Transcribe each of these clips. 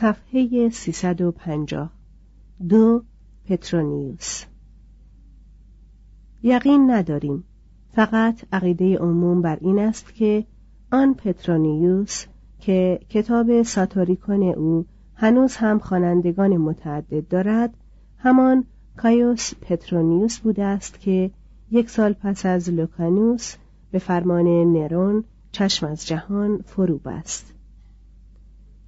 صفحه 350 دو پترونیوس. یقین نداریم. فقط عقیده عموم بر این است که آن پترونیوس که کتاب ساتوریکون او هنوز هم خوانندگان متعدد دارد همان کایوس پترونیوس بوده است که یک سال پس از لوکانوس به فرمان نرون چشم از جهان فرو بست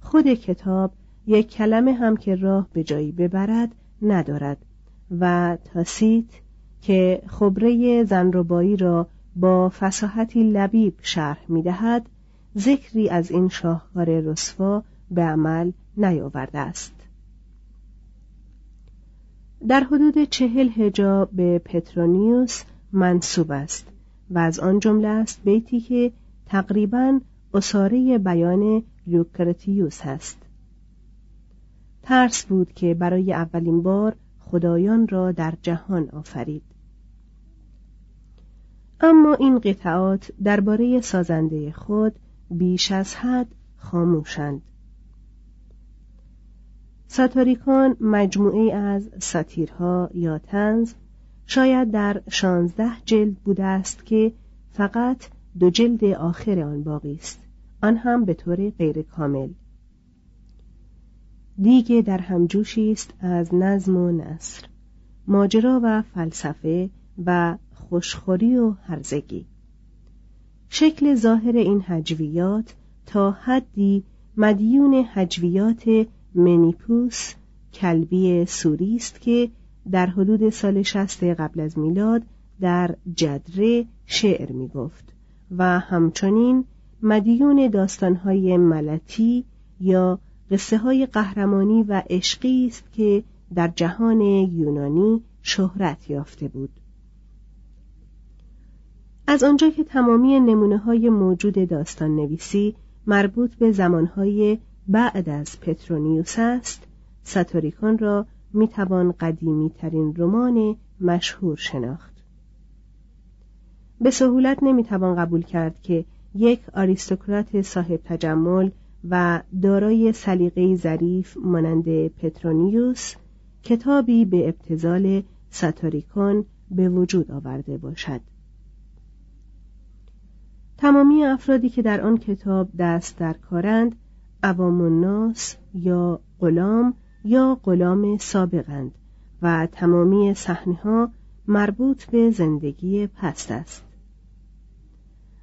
خود کتاب یک کلمه هم که راه به جایی ببرد ندارد. و تاسیت که خبره زنربایی را با فساحتی لبیب شرح می دهد ذکری از این شاهکار رسوا به عمل نیاورده است. در حدود چهل هجا به پترونیوس منصوب است و از آن جمله است بیتی که تقریبا اصاره بیان لوکرتیوس هست ترس بود که برای اولین بار خدایان را در جهان آفرید. اما این قطعات درباره سازنده خود بیش از حد خاموشند. ساتاریکان مجموعه از ساتیرها یا تنز شاید در شانزده جلد بوده است که فقط دو جلد آخر آن باقی است. آن هم به طور غیر کامل. دیگه در همجوشی است از نظم و نصر ماجرا و فلسفه و خوشخوری و هرزگی. شکل ظاهر این حجویات تا حدی مدیون حجویات منیپوس کلبی سوری است که در حدود سال شست قبل از میلاد در جدره شعر می گفت و همچنین مدیون داستانهای ملتی یا قصه های قهرمانی و عشقی است که در جهان یونانی شهرت یافته بود. از آنجا که تمامی نمونه های موجود داستان نویسی مربوط به زمانهای بعد از پترونیوس است ساتوریکان را می‌توان قدیمی ترین رمان مشهور شناخت. به سهولت نمی‌توان قبول کرد که یک آریستوکرات صاحب تجمل و دارای سلیقه ظریف مانند پترونیوس کتابی به ابتزال ساتوریکون به وجود آورده باشد. تمامی افرادی که در آن کتاب دست در کارند عوام الناس یا غلام یا غلام سابقند و تمامی صحنه ها مربوط به زندگی پست است.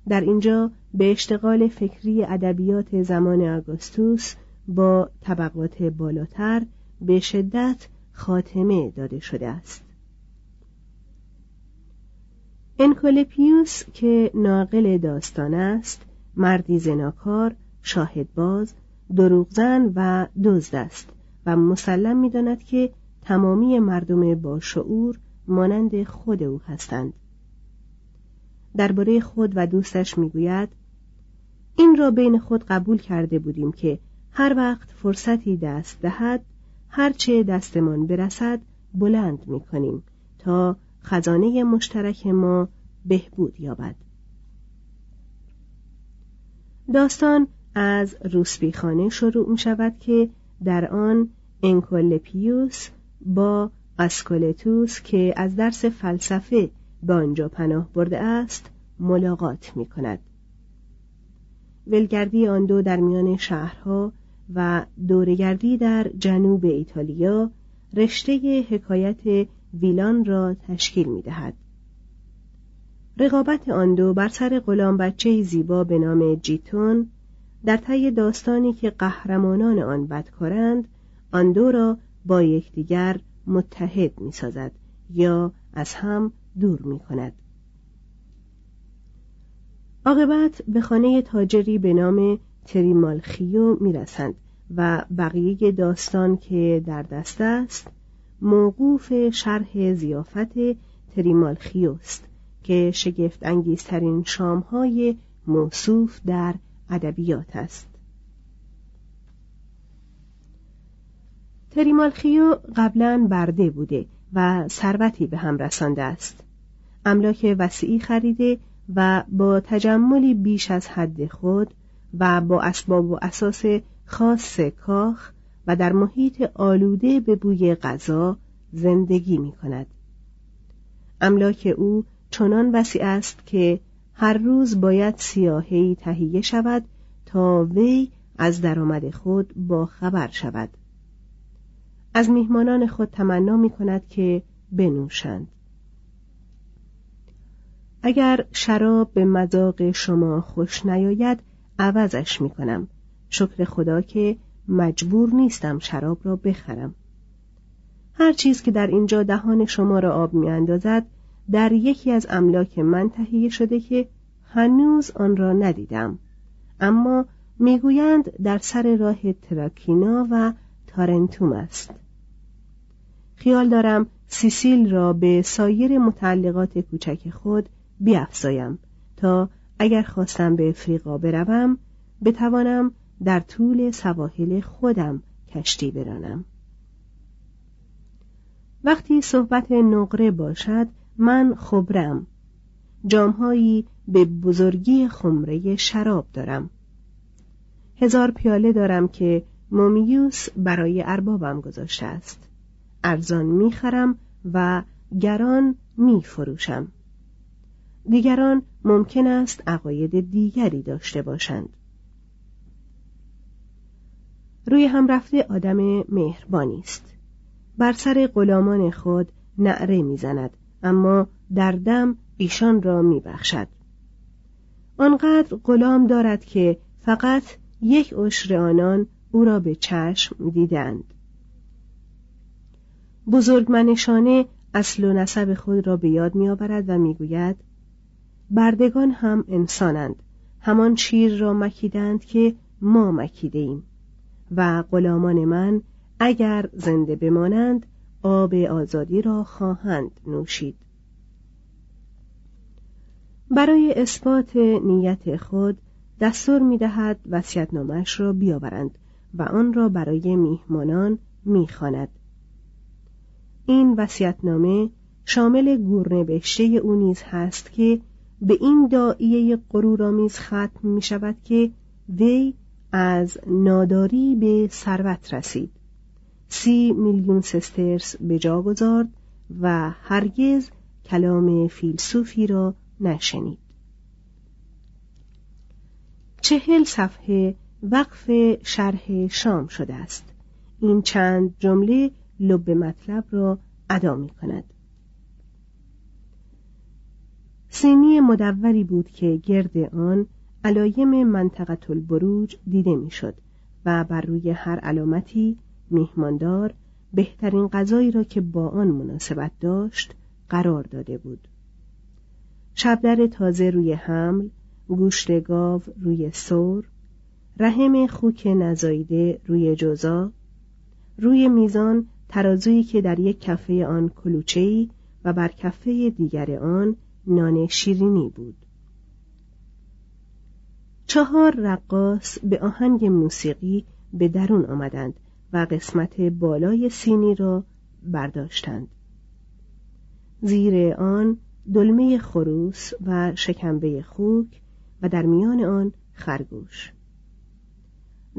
در اینجا به اشتغال فکری ادبیات زمان آگوستوس با طبقات بالاتر به شدت خاتمه داده شده است. انکولپیوس که ناقل داستان است مردی زناکار شاهدباز دروغزن و دزد است و مسلم می‌داند که تمامی مردم با شعور مانند خود او هستند. درباره خود و دوستش می‌گوید این را بین خود قبول کرده بودیم که هر وقت فرصتی دست دهد هرچه دستمان برسد بلند می کنیم تا خزانه مشترک ما بهبود یابد داستان از روسبیخانه شروع می شود که در آن انکولپیوس با اسکولتوس که از درس فلسفه به آنجا پناه برده است ملاقات می کند. ولگردی آن دو در میان شهرها و دورگردی در جنوب ایتالیا رشته حکایت ویلان را تشکیل می دهد. رقابت آن دو بر سر غلام بچه زیبا به نام جیتون در طی داستانی که قهرمانان آن بدکارند آن دو را با یکدیگر متحد می سازد یا از هم دور می کند. عاقبت به خانه تاجری به نام تریمالخیو می رسند و بقیه داستان که در دست است موقوف شرح زیافت تریمالخیو است که شگفت انگیزترین شامهای موصوف در ادبیات است. تریمالخیو قبلا برده بوده و ثروتی به هم رسانده است. املاک وسیعی خریده و با تجملی بیش از حد خود و با اسباب و اساس خاص کاخ و در محیط آلوده به بوی غذا زندگی می کند. املاک او چنان وسیع است که هر روز باید سیاهی تهیه شود تا وی از درآمد خود با خبر شود از میهمانان خود تمنا می کند که بنوشند اگر شراب به مذاق شما خوش نیاید عوضش می کنم شکر خدا که مجبور نیستم شراب را بخرم. هر چیز که در اینجا دهان شما را آب می اندازد در یکی از املاک من تهیه شده که هنوز آن را ندیدم. اما می‌گویند در سر راه تراکینا و تارنتوم است. خیال دارم سیسیل را به سایر متعلقات کوچک خود بیافزایم تا اگر خواستم به افریقا بروم بتوانم در طول سواحل خودم کشتی برانم. وقتی صحبت نقره باشد من خبرم. جامهایی به بزرگی خمره شراب دارم. هزار پیاله دارم که مومیوس برای اربابم گذاشته است. ارزان می‌خرم و گران میفروشم. دیگران ممکن است عقاید دیگری داشته باشند. روی هم رفته آدم مهربانی است. بر سر غلامان خود نعره می‌زند اما در دم ایشان را میبخشد. آنقدر غلام دارد که فقط یک عشر آنان او را به چشم دیدند بزرگمنشانه اصل و نسب خود را به یاد میآورد و می‌گوید بردگان هم انسانند. همان شیر را مکیدند که ما مکیده ایم و غلامان من اگر زنده بمانند آب آزادی را خواهند نوشید. برای اثبات نیت خود دستور می دهد وسیعتنامش را بیاورند و آن را برای میهمانان می‌خواند. این وسیعتنامه شامل گورنبشته او نیز هست که به این دائیه غرورآمیز ختم می شود که وی از ناداری به ثروت رسید. سی میلیون سسترس به جا گذارد و هرگز کلام فیلسوفی را نشنید. چهل صفحه وقف شرح شام شده است. این چند جمله لب مطلب را ادا می کند. سینی مدوری بود که گرد آن علایم منطقه البروج دیده می‌شد و بر روی هر علامتی میهماندار بهترین غذایی را که با آن مناسبت داشت قرار داده بود. شبدر تازه روی حمل گوشت گاو روی سور رحم خوک نزایده روی جزا روی میزان ترازویی که در یک کفه آن کلوچه‌ای و بر کفه دیگر آن نان شیرینی بود. چهار رقاص به آهنگ موسیقی به درون آمدند و قسمت بالای سینی را برداشتند. زیر آن دلمه خروس و شکمبه خوک و در میان آن خرگوش.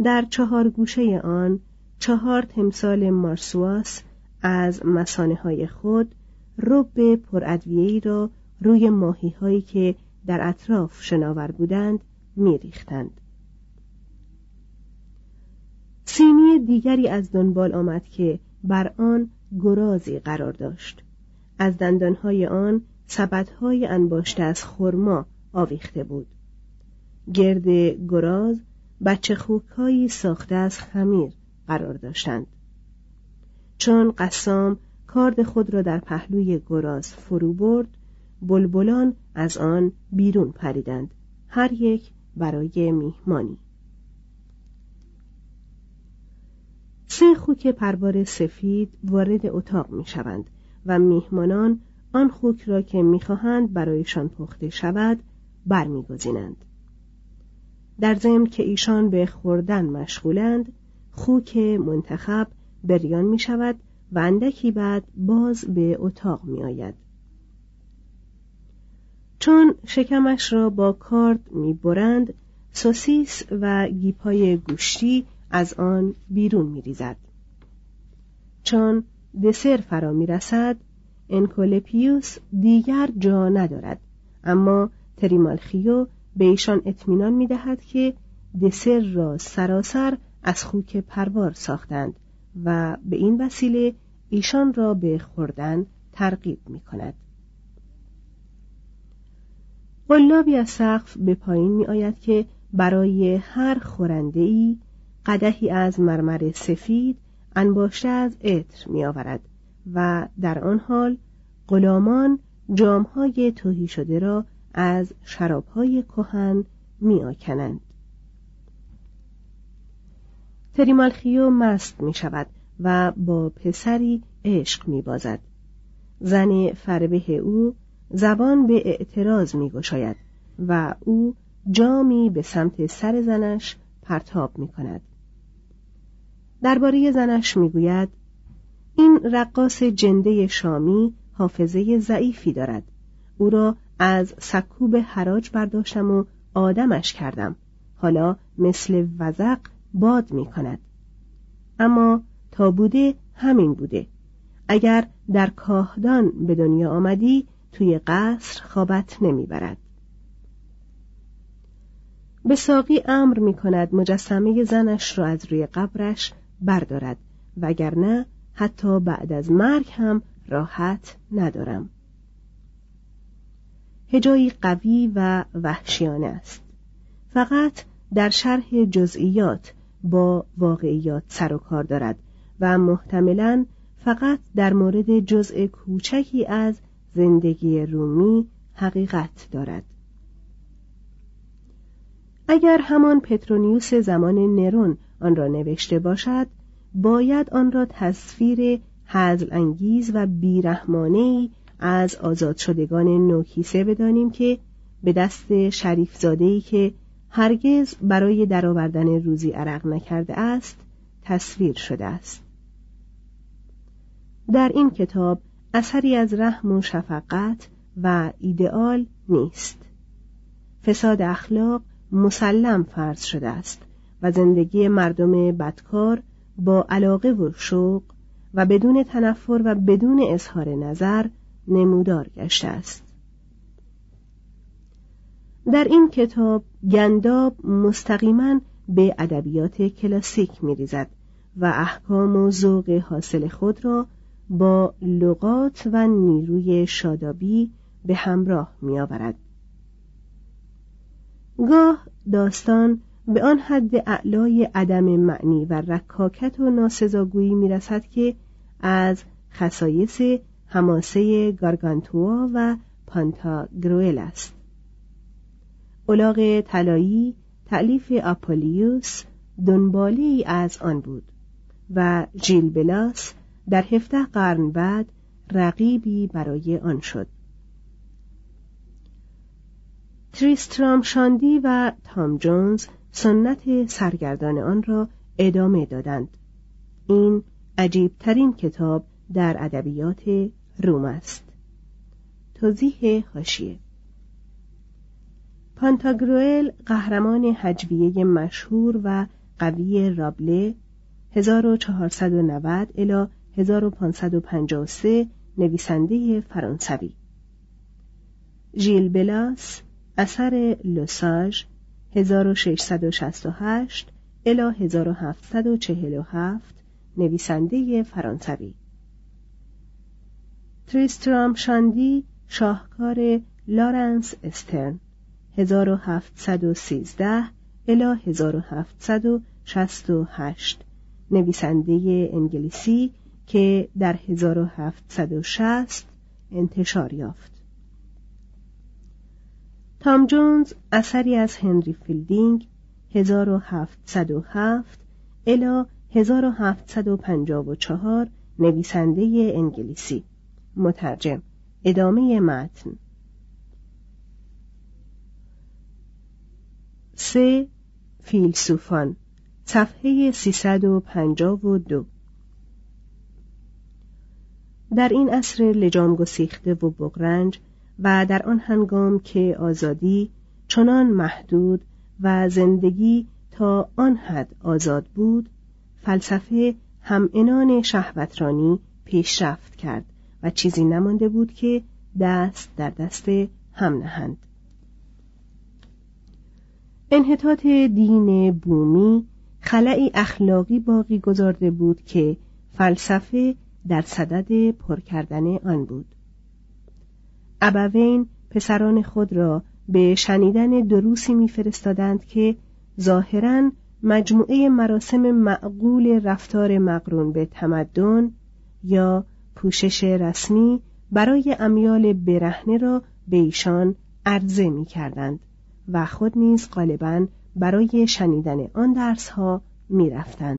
در چهار گوشه آن چهار تمثال مارسواس از مسانه های خود رب پرادویه‌ای را روی ماهی هایی که در اطراف شناور بودند میریختند. سینی دیگری از دنبال آمد که بر آن گرازی قرار داشت. از دندانهای آن سبدهای انباشته از خرما آویخته بود. گرد گراز بچه خوکهایی ساخته از خمیر قرار داشتند. چون قسام کارد خود را در پهلوی گراز فرو برد بلبلان از آن بیرون پریدند. هر یک برای میهمانی. سه خوک پربار سفید وارد اتاق می شوند و میهمانان آن خوک را که می‌خواهند برایشان پخته شود برمیگزینند. در ضمن که ایشان به خوردن مشغولند خوک منتخب بریان می شود و اندکی بعد باز به اتاق می آید. چون شکمش را با کارد می برند سوسیس و گیپای گوشتی از آن بیرون می ریزد. چون دسر فرا می رسد انکولپیوس دیگر جا ندارد اما تریمالخیو به ایشان اطمینان می دهد که دسر را سراسر از خوک پروار ساختند و به این وسیله ایشان را به خوردن ترغیب می کند. قلابی از سقف به پایین می آید که برای هر خورنده ای قدهی از مرمر سفید انباشته از عطر می آورد و در آن حال غلامان جامهای توهی شده را از شرابهای کهن می آکنند. تریمالخیو مست می شود و با پسری عشق می بازد. زن فربه او زبان به اعتراض می گشاید و او جامی به سمت سر زنش پرتاب می کند. درباره زنش می گوید این رقاص جنده شامی حافظه ضعیفی دارد. او را از سکوب حراج برداشتم و آدمش کردم. حالا مثل وزق باد می کند. اما تا بوده همین بوده. اگر در کاهدان به دنیا آمدی توی قصر خوابت نمی‌برد. به ساقی امر می کند مجسمه زنش را از روی قبرش بردارد وگرنه حتی بعد از مرگ هم راحت ندارم. هجایی قوی و وحشیانه است. فقط در شرح جزئیات با واقعیات سر و کار دارد و محتملا فقط در مورد جزء کوچکی از زندگی رومی حقیقت دارد. اگر همان پترونیوس زمان نرون آن را نوشته باشد باید آن را تصویر حزل انگیز و بیرحمانه از آزاد شدگان نوکیسه بدانیم که به دست شریف زادهی که هرگز برای درآوردن روزی عرق نکرده است تصویر شده است. در این کتاب اثری از رحم و شفقت و ایدئال نیست. فساد اخلاق مسلم فرض شده است و زندگی مردم بدکار با علاقه و شوق و بدون تنفر و بدون اظهار نظر نمودار گشته است. در این کتاب گنداب مستقیما به ادبیات کلاسیک میریزد و احکام و ذوق حاصل خود را با لغات و نیروی شادابی به همراه میآورد. گاه داستان به آن حد اعلای عدم معنی و رکاکت و ناسزاگویی می‌رسد که از خصایص هماسه گارگانتوا و پانتاگروئل است. الاغ طلایی تعلیف آپولیوس دنباله ای از آن بود و ژیل بلاس در هفته قرن بعد رقیبی برای آن شد. تریسترام شاندی و تام جونز سنت سرگردان آن را ادامه دادند. این عجیبترین کتاب در ادبیات روم است. توضیح حاشیه. پانتاگروئل قهرمان هجویه مشهور و قوی رابله 1490 الی 1553 نویسنده فرانسوی. ژیل بلاس اثر لوساژ 1668 الی 1747 نویسنده فرانسوی. تریسترام شاندی شاهکار لارنس استرن 1713 الی 1768 نویسنده انگلیسی که در 1760 انتشار یافت. تام جونز اثری از هنری فیلدینگ 1707 الی 1754 نویسنده انگلیسی. مترجم ادامه متن. سه فیلسوفان صفحه 352 در این عصر لجام گسیخته و بغرنج و در آن هنگام که آزادی چنان محدود و زندگی تا آن حد آزاد بود فلسفه هم انان شهوترانی پیشرفت کرد و چیزی نمانده بود که دست در دست هم نهند. انحطاط دین بومی خلعی اخلاقی باقی گذارده بود که فلسفه در صدد پر کردن آن بود ابوین پسران خود را به شنیدن دروسی میفرستادند که ظاهرا مجموعه مراسم معقول رفتار مقرون به تمدن یا پوشش رسمی برای امیال برهنه را به ایشان عرضه می کردند. و خود نیز غالبا برای شنیدن آن درس ها می رفتند.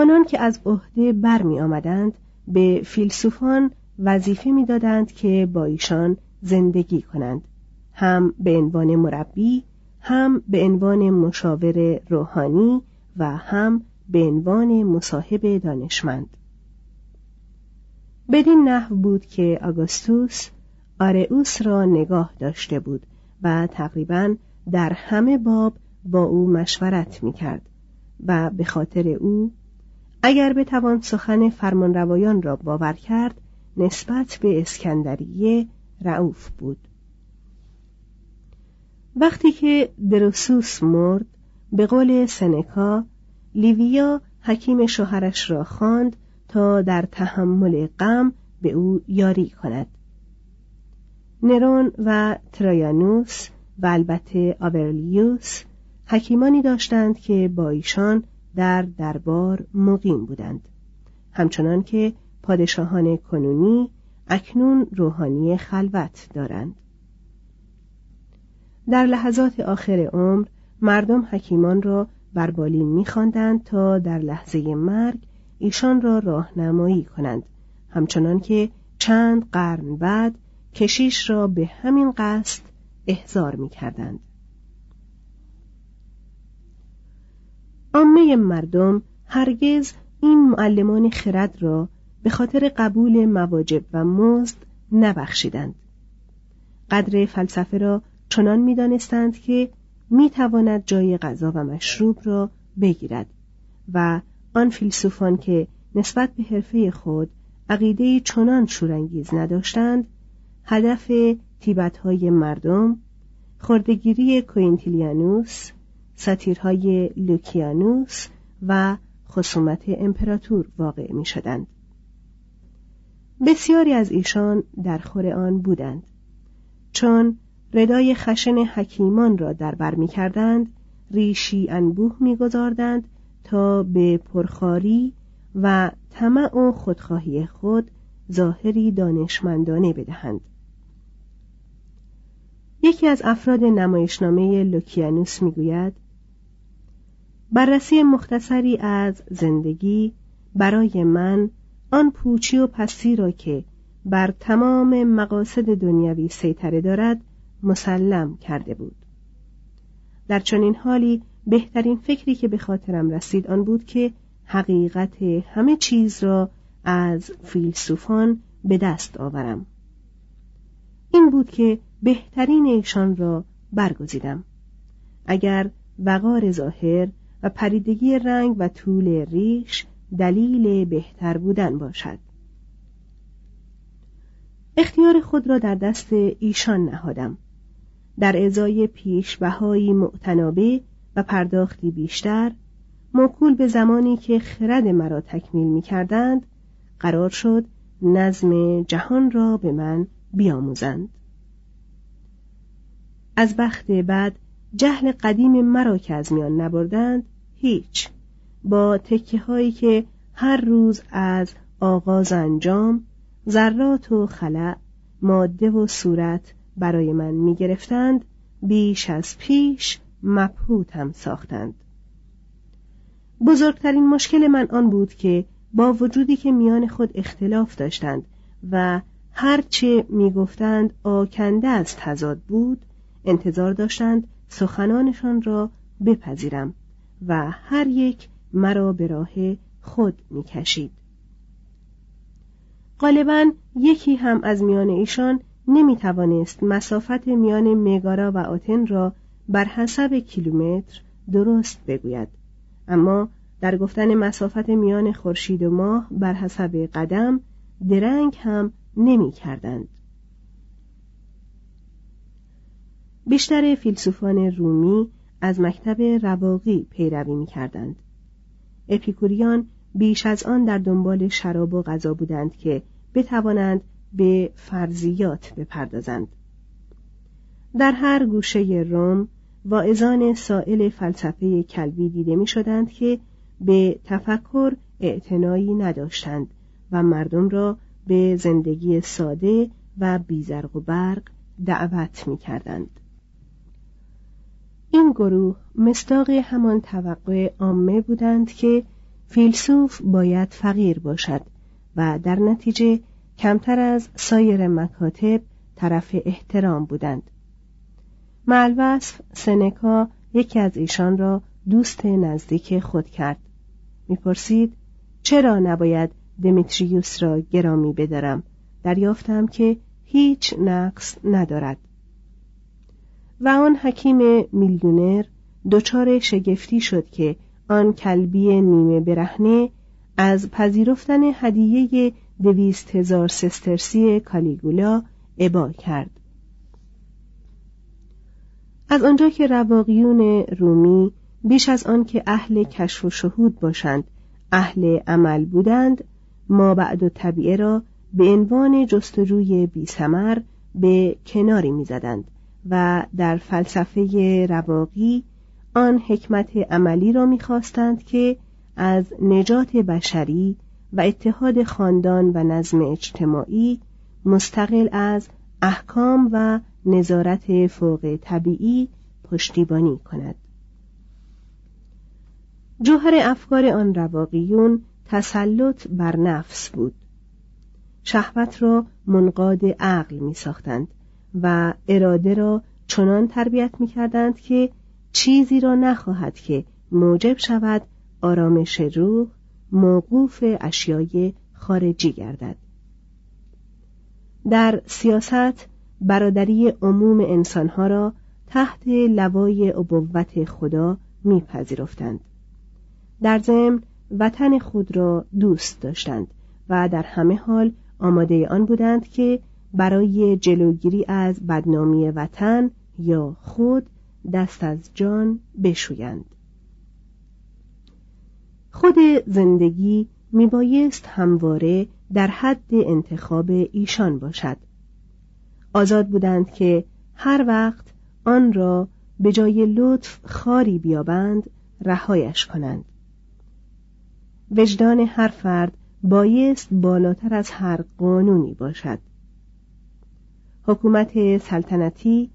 آنان که از عهده برمی آمدند به فیلسوفان وظیفه می‌دادند که با ایشان زندگی کنند هم به عنوان مربی هم به عنوان مشاور روحانی و هم به عنوان مصاحب دانشمند. بدین نحو بود که آگوستوس آرئوس را نگاه داشته بود و تقریبا در همه باب با او مشورت می کرد و به خاطر او اگر بتوان سخن فرمانروایان را باور کرد نسبت به اسکندریه رعوف بود. وقتی که دروسوس مرد به قول سنکا لیویا حکیم شوهرش را خواند تا در تحمل غم به او یاری کند. نرون و ترایانوس و البته آورلیوس حکیمانی داشتند که با ایشان در دربار مقیم بودند. همچنان که پادشاهان کنونی اکنون روحانی خلوت دارند. در لحظات آخر عمر مردم حکیمان را بر بالین میخواندند تا در لحظه مرگ ایشان را راهنمایی کنند. همچنان که چند قرن بعد کشیش را به همین قصد احضار می‌کردند. عامه مردم هرگز این معلمان خرد را به خاطر قبول مواجب و مزد نبخشیدند. قدر فلسفه را چنان می‌دانستند که می‌تواند جای غذا و مشروب را بگیرد و آن فیلسوفان که نسبت به حرفه خود عقیده چنان شورانگیز نداشتند هدف تیبتهای مردم خردگیری کوینتیلیانوس ساتیرهای لوکیانوس و خصومت امپراتور واقع می شدند. بسیاری از ایشان در خور آن بودند چون ردای خشن حکیمان را در بر می کردند ریشی انبوه می گذاردند تا به پرخاری و طمع و خودخواهی خود ظاهری دانشمندانه بدهند یکی از افراد نمایشنامه لوکیانوس می‌گوید بررسی مختصری از زندگی برای من آن پوچی و پسی را که بر تمام مقاصد دنیوی سیطره دارد مسلم کرده بود. در چنین حالی بهترین فکری که به خاطرم رسید آن بود که حقیقت همه چیز را از فیلسوفان به دست آورم. این بود که بهترین ایشان را برگزیدم. اگر وقار ظاهر و پریدگی رنگ و طول ریش دلیل بهتر بودن باشد. اختیار خود را در دست ایشان نهادم. در ازای پیشبهایی معتنابه و پرداختی بیشتر موکول به زمانی که خرد مرا تکمیل می کردند قرار شد نظم جهان را به من بیاموزند. از بخت بعد جهل قدیم مرا که از میان نبردند هیچ با تکه هایی که هر روز از آغاز انجام ذرات و خلع ماده و صورت برای من می گرفتند بیش از پیش مبهوتم ساختند. بزرگترین مشکل من آن بود که با وجودی که میان خود اختلاف داشتند و هرچه می‌گفتند آکنده از تضاد بود انتظار داشتند سخنانشان را بپذیرم. و هر یک مرا به راه خود می‌کشید غالبا یکی هم از میان ایشان نمی توانست مسافت میان مگارا و آتن را بر حسب کیلومتر درست بگوید اما در گفتن مسافت میان خورشید و ماه بر حسب قدم درنگ هم نمی کردند. بیشتر فیلسوفان رومی از مکتب رواقی پیروی می کردند. اپیکوریان بیش از آن در دنبال شراب و غذا بودند که بتوانند به فرضیات بپردازند. در هر گوشه روم واعظان سائل فلسفه کلبی دیده می شدند که به تفکر اعتنایی نداشتند و مردم را به زندگی ساده و بیزرق و برق دعوت می کردند. این گروه مستاق همان توقع عامه بودند که فیلسوف باید فقیر باشد و در نتیجه کمتر از سایر مکاتب طرف احترام بودند. معلوصف سنکا یکی از ایشان را دوست نزدیک خود کرد. می‌پرسید چرا نباید دمیتریوس را گرامی بدارم؟ دریافتم که هیچ نقص ندارد. و آن حکیم میلیونر دچار شگفتی شد که آن کلبی نیمه برهنه از پذیرفتن هدیه دویست هزار سسترسی کالیگولا ابا کرد. از آنجا که رواقیون رومی بیش از آن که اهل کشف و شهود باشند اهل عمل بودند ما بعد و طبیعه را به عنوان جستجوی بی سمر به کناری می‌زدند. و در فلسفه رواقی آن حکمت عملی را می‌خواستند که از نجات بشری و اتحاد خاندان و نظم اجتماعی مستقل از احکام و نظارت فوق طبیعی پشتیبانی کند. جوهر افکار آن رواقیون تسلط بر نفس بود. شهوت را منقاد عقل می ساختند و اراده را چنان تربیت می کردند که چیزی را نخواهد که موجب شود آرامش روح موقوف اشیای خارجی گردد. در سیاست برادری عموم انسانها را تحت لوای ابوت خدا میپذیرفتند. در ضمن وطن خود را دوست داشتند و در همه حال آماده آن بودند که برای جلوگیری از بدنامی وطن یا خود دست از جان بشویند. خود زندگی میبایست همواره در حد انتخاب ایشان باشد. آزاد بودند که هر وقت آن را به جای لطف خاری بیابند رهایش کنند. وجدان هر فرد بایست بالاتر از هر قانونی باشد. حکومت سلطنتی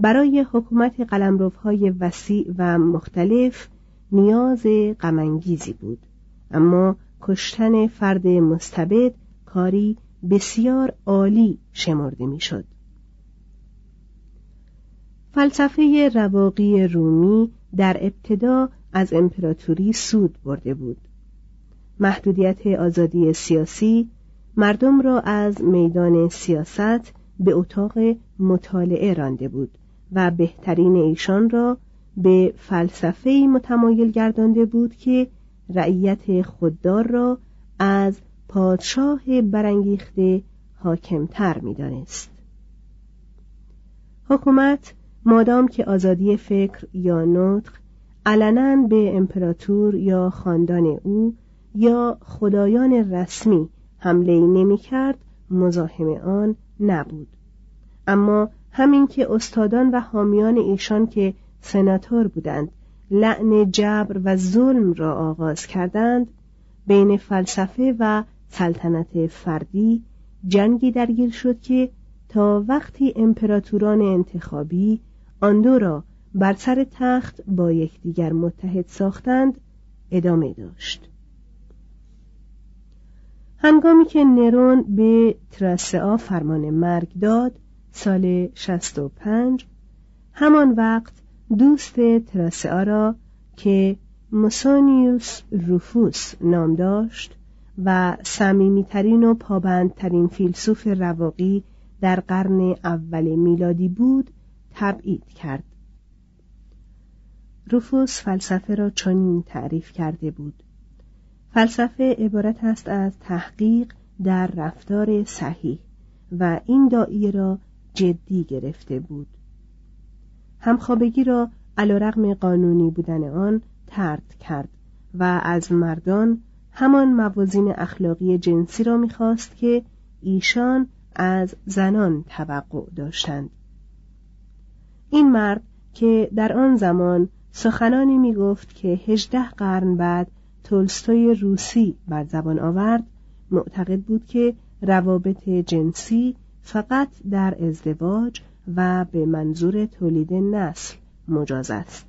برای حکومت قلمروهای وسیع و مختلف نیاز غمانگیزی بود اما کشتن فرد مستبد کاری بسیار عالی شمرده می‌شد. فلسفه رواقی رومی در ابتدا از امپراتوری سود برده بود محدودیت آزادی سیاسی مردم را از میدان سیاست به اتاق مطالعه رانده بود و بهترین ایشان را به فلسفه متمایل گردانده بود که رعیت خوددار را از پادشاه برانگیخته حاکمتر می‌دانست. حکومت مادام که آزادی فکر یا نطق علنا به امپراتور یا خاندان او یا خدایان رسمی حمله نمی کرد مزاحم آن نبود. اما همین که استادان و حامیان ایشان که سناتور بودند لعن جبر و ظلم را آغاز کردند بین فلسفه و سلطنت فردی جنگی درگیر شد که تا وقتی امپراتوران انتخابی آن دو را بر سر تخت با یکدیگر متحد ساختند ادامه داشت. هنگامی که نرون به تراسعا فرمان مرگ داد سال 65 همان وقت دوست تراسعا را که موسانیوس روفوس نام داشت و صمیمیترین و پابندترین فیلسوف رواقی در قرن اول میلادی بود تبعید کرد. روفوس فلسفه را چنین تعریف کرده بود. فلسفه عبارت است از تحقیق در رفتار صحیح و این دایی را جدی گرفته بود. همخوابگی را علیرغم قانونی بودن آن ترد کرد و از مردان همان موازین اخلاقی جنسی را می‌خواست که ایشان از زنان توقع داشتند. این مرد که در آن زمان سخنانی می گفت که هجده قرن بعد تولستوی روسی بر زبان آورد معتقد بود که روابط جنسی فقط در ازدواج و به منظور تولید نسل مجاز است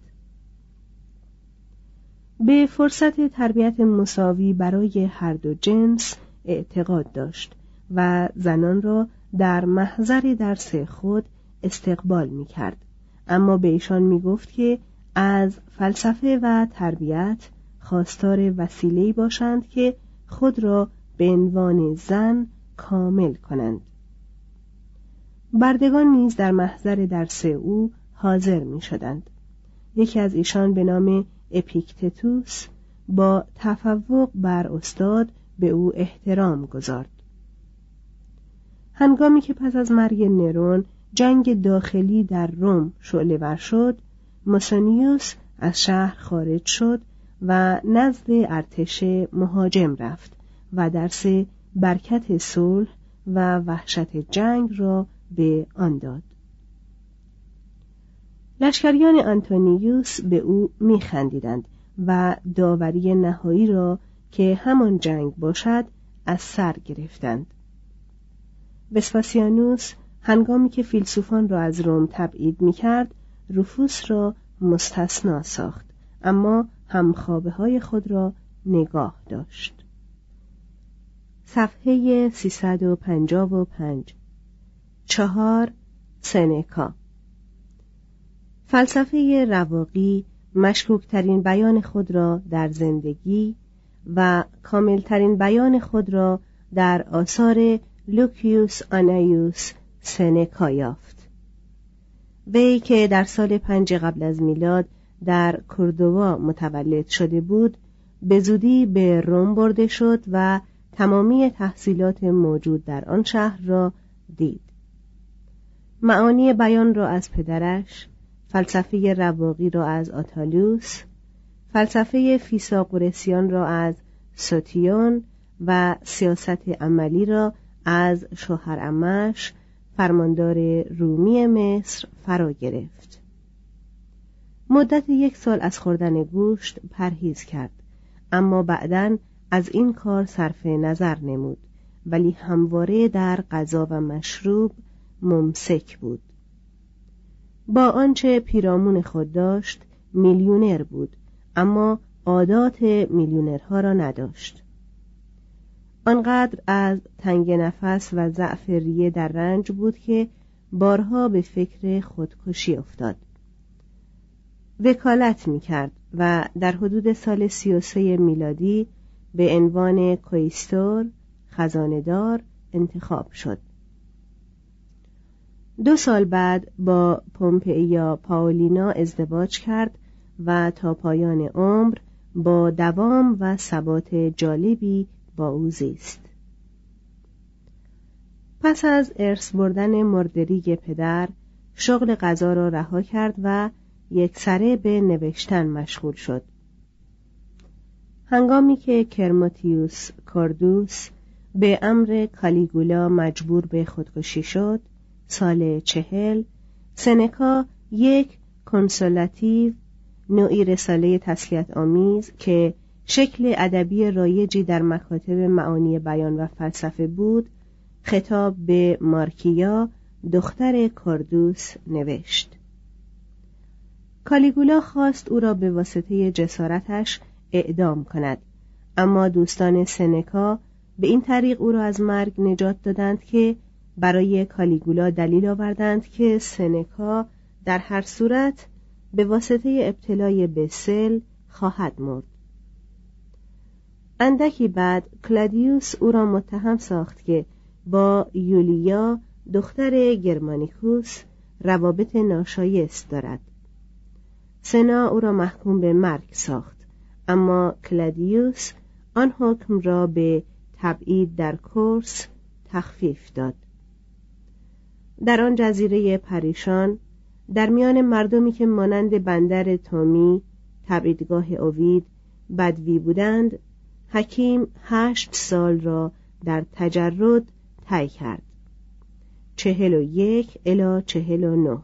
به فرصت تربیت مساوی برای هر دو جنس اعتقاد داشت و زنان را در محضر درس خود استقبال می کرد. اما به ایشان می گفت که از فلسفه و تربیت خواستار وسیله‌ای باشند که خود را به عنوان زن کامل کنند بردگان نیز در محضر درس او حاضر می شدند. یکی از ایشان به نام اپیکتتوس با تفوق بر استاد به او احترام گذارد. هنگامی که پس از مرگ نرون جنگ داخلی در روم شعله شد موسانیوس از شهر خارج شد و نزد ارتش مهاجم رفت و درس برکت صلح و وحشت جنگ را به آن داد. لشکریان آنتونیوس به او میخندیدند و داوری نهایی را که همان جنگ باشد از سر گرفتند. وسپاسیانوس هنگامی که فیلسوفان را از روم تبعید می‌کرد رفوس را مستثنا ساخت اما همخوابه های خود را نگاه داشت. صفحه 355 چهار سنکا فلسفه رواقی مشکوکترین بیان خود را در زندگی و کاملترین بیان خود را در آثار لوکیوس آنایوس سنکا یافت. وی که در سال پنج قبل از میلاد در کردوا متولد شده بود به زودی به روم برده شد و تمامی تحصیلات موجود در آن شهر را دید. معانی بیان را از پدرش فلسفه رواقی را از آتالوس فلسفه فیساقورسیان را از سوتیون و سیاست عملی را از شوهر امش فرماندار رومی مصر فرا گرفت. مدت یک سال از خوردن گوشت پرهیز کرد. اما بعدا از این کار صرف نظر نمود ولی همواره در غذا و مشروب ممسک بود. با آنچه پیرامون خود داشت میلیونر بود اما عادات میلیونرها را نداشت. آنقدر از تنگ نفس و ضعف ریه در رنج بود که بارها به فکر خودکشی افتاد. وکالت می کرد و در حدود سال سی و سه میلادی به عنوان کویستور خزاندار انتخاب شد. دو سال بعد با پومپئیا پاولینا ازدواج کرد و تا پایان عمر با دوام و ثبات جالبی با او زیست. پس از ارث بردن مردریگ پدر شغل غذا را رها کرد و یک سره به نوشتن مشغول شد. هنگامی که کرموتیوس کوردوس به امر کالیگولا مجبور به خودکشی شد سال چهل سنکا یک consolatio نوعی رساله تسلیت آمیز که شکل ادبی رایجی در مکاتب معانی بیان و فلسفه بود خطاب به مارکیا دختر کوردوس نوشت. کالیگولا خواست او را به واسطه جسارتش اعدام کند. اما دوستان سنکا به این طریق او را از مرگ نجات دادند که برای کالیگولا دلیل آوردند که سنکا در هر صورت به واسطه ابتلای به سل خواهد مرد. اندکی بعد کلادیوس او را متهم ساخت که با یولیا دختر گرمانیکوس روابط ناشایست دارد. سنا او را محکوم به مرگ ساخت. اما کلادیوس آن حکم را به تبعید در کورس تخفیف داد. در آن جزیره پریشان در میان مردمی که مانند بندر تومی تبعیدگاه اوید بدوی بودند حکیم هشت سال را در تجرد طی کرد. چهل و یک الا چهل و نه.